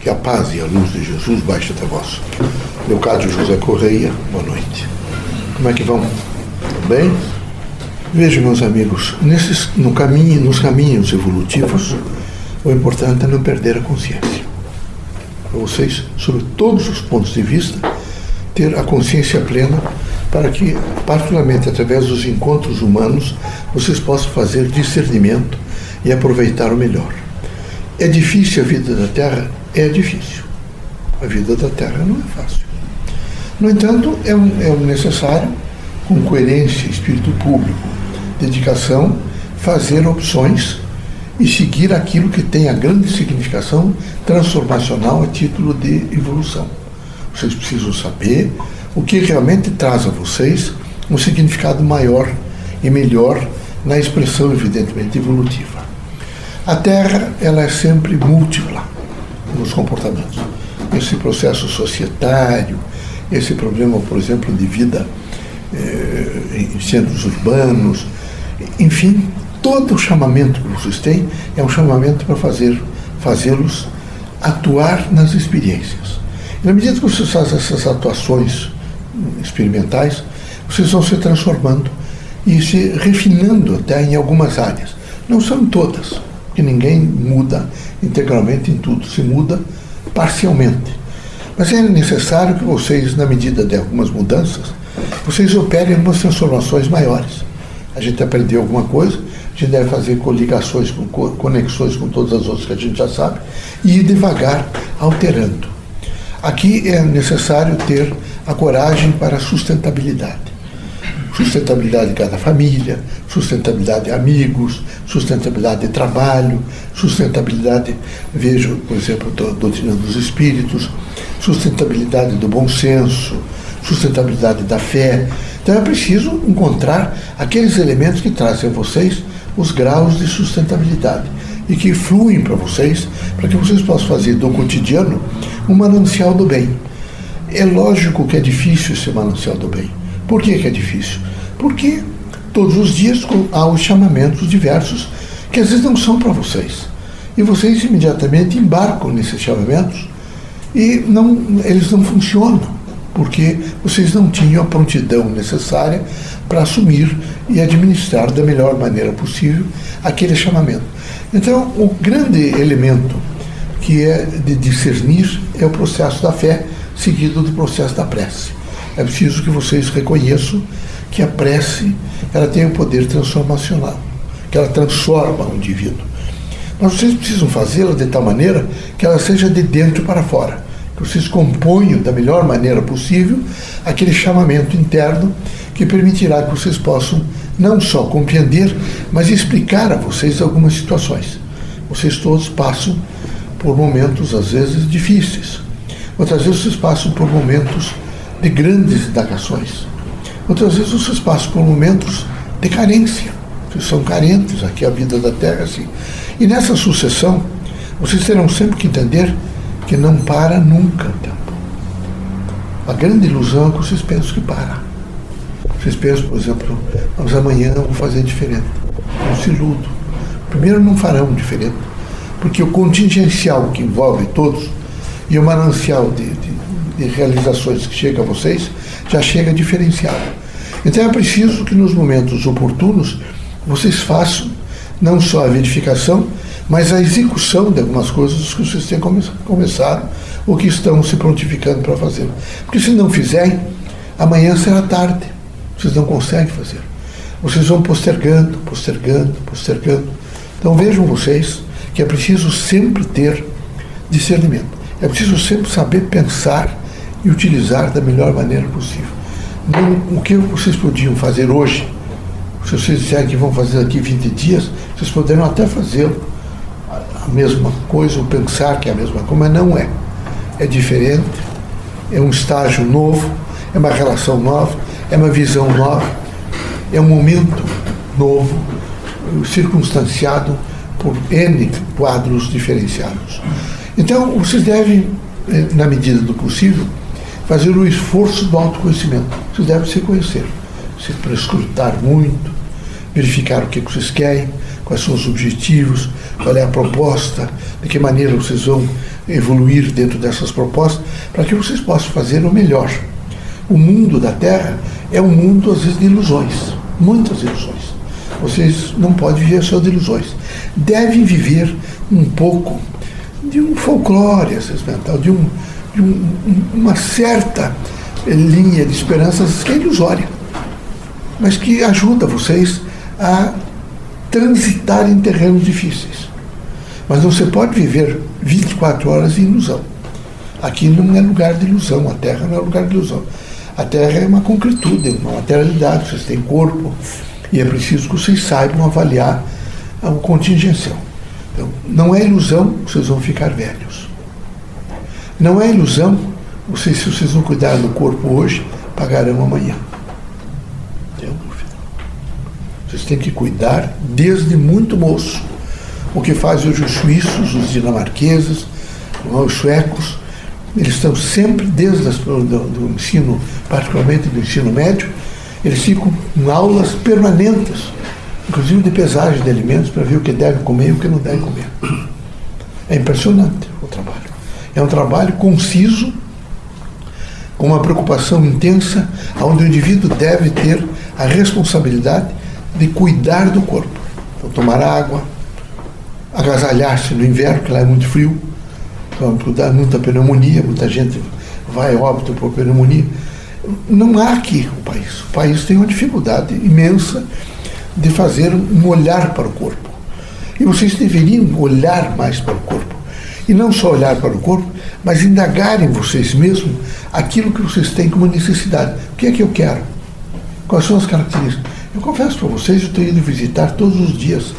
Que a paz e a luz de Jesus baixe até vós. Leocádio José Correia, boa noite. Como é que vão? Tudo bem? Vejam, meus amigos, nesses, no caminho, nos caminhos evolutivos, o importante é não perder a consciência. Para vocês, sobre todos os pontos de vista, ter a consciência plena para que, particularmente através dos encontros humanos, vocês possam fazer discernimento e aproveitar o melhor. É difícil a vida da Terra? É difícil. A vida da Terra não é fácil. No entanto, é, é necessário, com coerência, espírito público, dedicação, fazer opções e seguir aquilo que tem a grande significação transformacional a título de evolução. Vocês precisam saber o que realmente traz a vocês um significado maior e melhor na expressão, evidentemente, evolutiva. A Terra ela é sempre múltipla nos comportamentos. Esse processo societário, esse problema, por exemplo, de vida eh, em centros urbanos, enfim, todo o chamamento que vocês têm é um chamamento para fazer fazê-los atuar nas experiências. E na medida que vocês fazem essas atuações experimentais, vocês vão se transformando e se refinando até em algumas áreas. Não são todas, porque ninguém muda integralmente em tudo, se muda parcialmente. Mas é necessário que vocês, na medida de algumas mudanças, vocês operem algumas transformações maiores. A gente aprendeu alguma coisa, a gente deve fazer coligações, conexões com todas as outras que a gente já sabe, e ir devagar alterando. Aqui é necessário ter a coragem para a sustentabilidade sustentabilidade de cada família, sustentabilidade de amigos, sustentabilidade de trabalho, sustentabilidade, vejo, por exemplo, a doutrina dos espíritos, sustentabilidade do bom senso, sustentabilidade da fé. Então é preciso encontrar aqueles elementos que trazem a vocês os graus de sustentabilidade e que fluem para vocês, para que vocês possam fazer do cotidiano um manancial do bem. É lógico que é difícil esse manancial do bem. Por que, que é difícil? Porque todos os dias há os chamamentos diversos que às vezes não são para vocês. E vocês imediatamente embarcam nesses chamamentos e não, eles não funcionam, porque vocês não tinham a prontidão necessária para assumir e administrar da melhor maneira possível aquele chamamento. Então, o grande elemento que é de discernir é o processo da fé, seguido do processo da prece. É preciso que vocês reconheçam que a prece ela tem um poder transformacional, que ela transforma o indivíduo. Mas vocês precisam fazê-la de tal maneira que ela seja de dentro para fora, que vocês componham da melhor maneira possível aquele chamamento interno que permitirá que vocês possam não só compreender, mas explicar a vocês algumas situações. Vocês todos passam por momentos às vezes difíceis. Outras vezes vocês passam por momentos de grandes indagações. Outras vezes vocês passam por momentos de carência. Vocês são carentes, aqui a vida da Terra assim. E nessa sucessão, vocês terão sempre que entender que não para nunca o tempo. A grande ilusão é que vocês pensam que para. Vocês pensam, por exemplo, mas amanhã eu vou fazer diferente. Não se iludam. Primeiro não farão diferente, porque o contingencial que envolve todos e o manancial de, de de realizações que chega a vocês já chega diferenciado. Então é preciso que nos momentos oportunos vocês façam não só a verificação, mas a execução de algumas coisas que vocês têm come começado ou que estão se prontificando para fazer. Porque se não fizerem, amanhã será tarde. Vocês não conseguem fazer. Vocês vão postergando, postergando, postergando. Então vejam vocês que é preciso sempre ter discernimento. É preciso sempre saber pensar e utilizar da melhor maneira possível. Não, o que vocês podiam fazer hoje, se vocês disserem que vão fazer daqui 20 dias, vocês poderão até fazer a mesma coisa ou pensar que é a mesma coisa, mas não é. É diferente, é um estágio novo, é uma relação nova, é uma visão nova, é um momento novo, circunstanciado por N quadros diferenciados. Então, vocês devem, eh, na medida do possível, fazer o esforço do autoconhecimento. Vocês devem se conhecer, se prescrutar muito, verificar o que vocês querem, quais são os objetivos, qual é a proposta, de que maneira vocês vão evoluir dentro dessas propostas para que vocês possam fazer o melhor. O mundo da Terra é um mundo, às vezes, de ilusões, muitas ilusões. Vocês não podem viver só de ilusões. Devem viver um pouco de um folclore mental, de, um, de um, uma certa linha de esperanças que é ilusória, mas que ajuda vocês a transitar em terrenos difíceis. Mas você pode viver 24 horas em ilusão. Aqui não é lugar de ilusão, a Terra não é lugar de ilusão. A Terra é uma concretude, é uma materialidade, vocês têm corpo, e é preciso que vocês saibam avaliar a contingencial. Então, não é ilusão, vocês vão ficar velhos. Não é ilusão, vocês, se vocês não cuidarem do corpo hoje, pagarão amanhã. Vocês têm que cuidar desde muito moço. O que fazem hoje os suíços, os dinamarqueses, os suecos, eles estão sempre, desde as, do, do ensino, particularmente do ensino médio, eles ficam em aulas permanentes, inclusive de pesagem de alimentos, para ver o que deve comer e o que não deve comer. É impressionante o trabalho. É um trabalho conciso, com uma preocupação intensa, onde o indivíduo deve ter a responsabilidade de cuidar do corpo. Então, tomar água, agasalhar-se no inverno, que lá é muito frio, para dar muita pneumonia, muita gente vai óbito por pneumonia. Não há aqui o país. O país tem uma dificuldade imensa de fazer um olhar para o corpo. E vocês deveriam olhar mais para o corpo. E não só olhar para o corpo, mas indagar em vocês mesmos aquilo que vocês têm como necessidade. O que é que eu quero? Quais são as características? Eu confesso para vocês, eu tenho ido visitar todos os dias,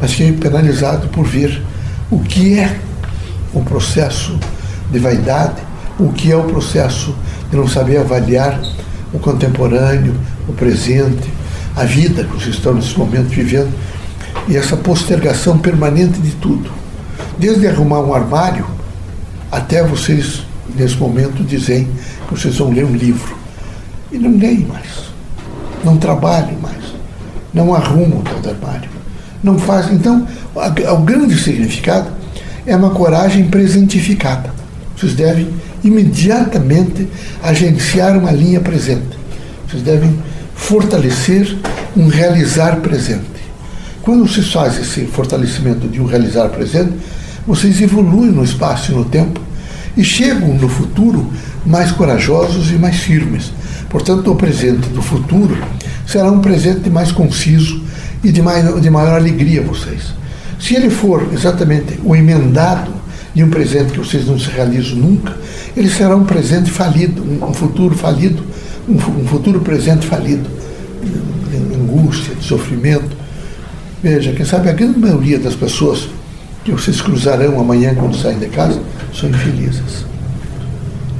mas fiquei penalizado por ver o que é o processo de vaidade, o que é o processo de não saber avaliar o contemporâneo, o presente, a vida que vocês estão nesse momento vivendo e essa postergação permanente de tudo. Desde arrumar um armário até vocês, nesse momento, dizem que vocês vão ler um livro. E não leem mais. Não trabalhem mais. Não arrumam o tal armário. Não fazem. Então, o grande significado é uma coragem presentificada. Vocês devem imediatamente agenciar uma linha presente. Vocês devem fortalecer um realizar presente. Quando vocês fazem esse fortalecimento de um realizar presente, vocês evoluem no espaço e no tempo e chegam no futuro mais corajosos e mais firmes. Portanto, o presente do futuro será um presente mais conciso e de, mais, de maior alegria a vocês. Se ele for exatamente o emendado de um presente que vocês não se realizam nunca, ele será um presente falido, um futuro falido, um, futuro presente falido, de angústia, de sofrimento. Veja, quem sabe a grande maioria das pessoas que vocês cruzarão amanhã quando saem de casa são infelizes.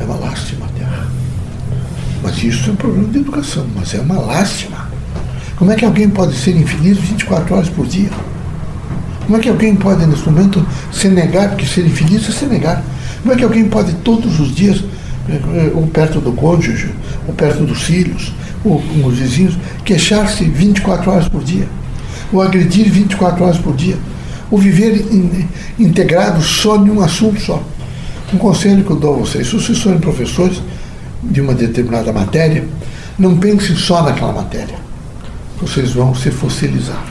É uma lástima terra. Mas isso é um problema de educação, mas é uma lástima. Como é que alguém pode ser infeliz 24 horas por dia? Como é que alguém pode, nesse momento, se negar, porque ser infeliz é se negar. Como é que alguém pode todos os dias, eh, ou perto do cônjuge, ou perto dos filhos, ou com os vizinhos, queixar-se 24 horas por dia, ou agredir 24 horas por dia, ou viver in, integrado só em um assunto só? Um conselho que eu dou a vocês: se vocês forem professores de uma determinada matéria, não pensem só naquela matéria. Vocês vão se fossilizar.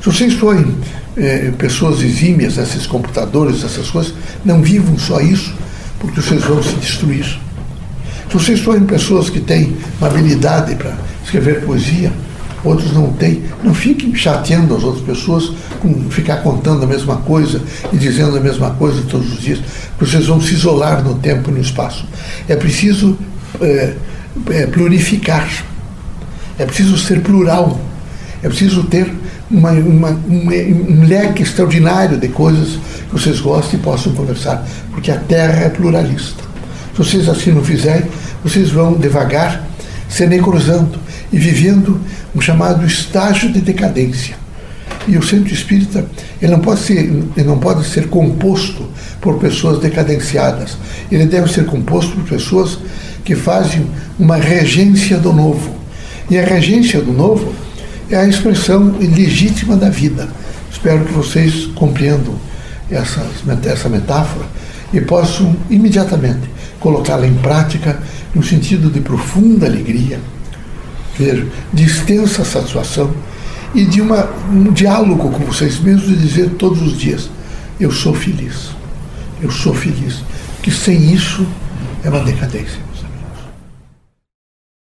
Se vocês forem é, pessoas exímias, esses computadores, essas coisas, não vivam só isso, porque vocês vão se destruir. Se vocês forem pessoas que têm uma habilidade para escrever poesia, outros não têm, não fiquem chateando as outras pessoas com ficar contando a mesma coisa e dizendo a mesma coisa todos os dias, vocês vão se isolar no tempo e no espaço. É preciso é, é, plurificar, é preciso ser plural, é preciso ter uma, uma, um leque extraordinário de coisas que vocês gostem e possam conversar, porque a Terra é pluralista. Se vocês assim não fizerem, vocês vão devagar se necrosando e vivendo um chamado estágio de decadência. E o centro espírita ele não pode ser, ele não pode ser composto por pessoas decadenciadas. Ele deve ser composto por pessoas que fazem uma regência do novo. E a regência do novo é a expressão legítima da vida. Espero que vocês compreendam essa, essa metáfora e posso imediatamente colocá-la em prática no sentido de profunda alegria, vejo, de extensa satisfação e de uma, um diálogo com vocês mesmos e dizer todos os dias: eu sou feliz, eu sou feliz. Que sem isso é uma decadência.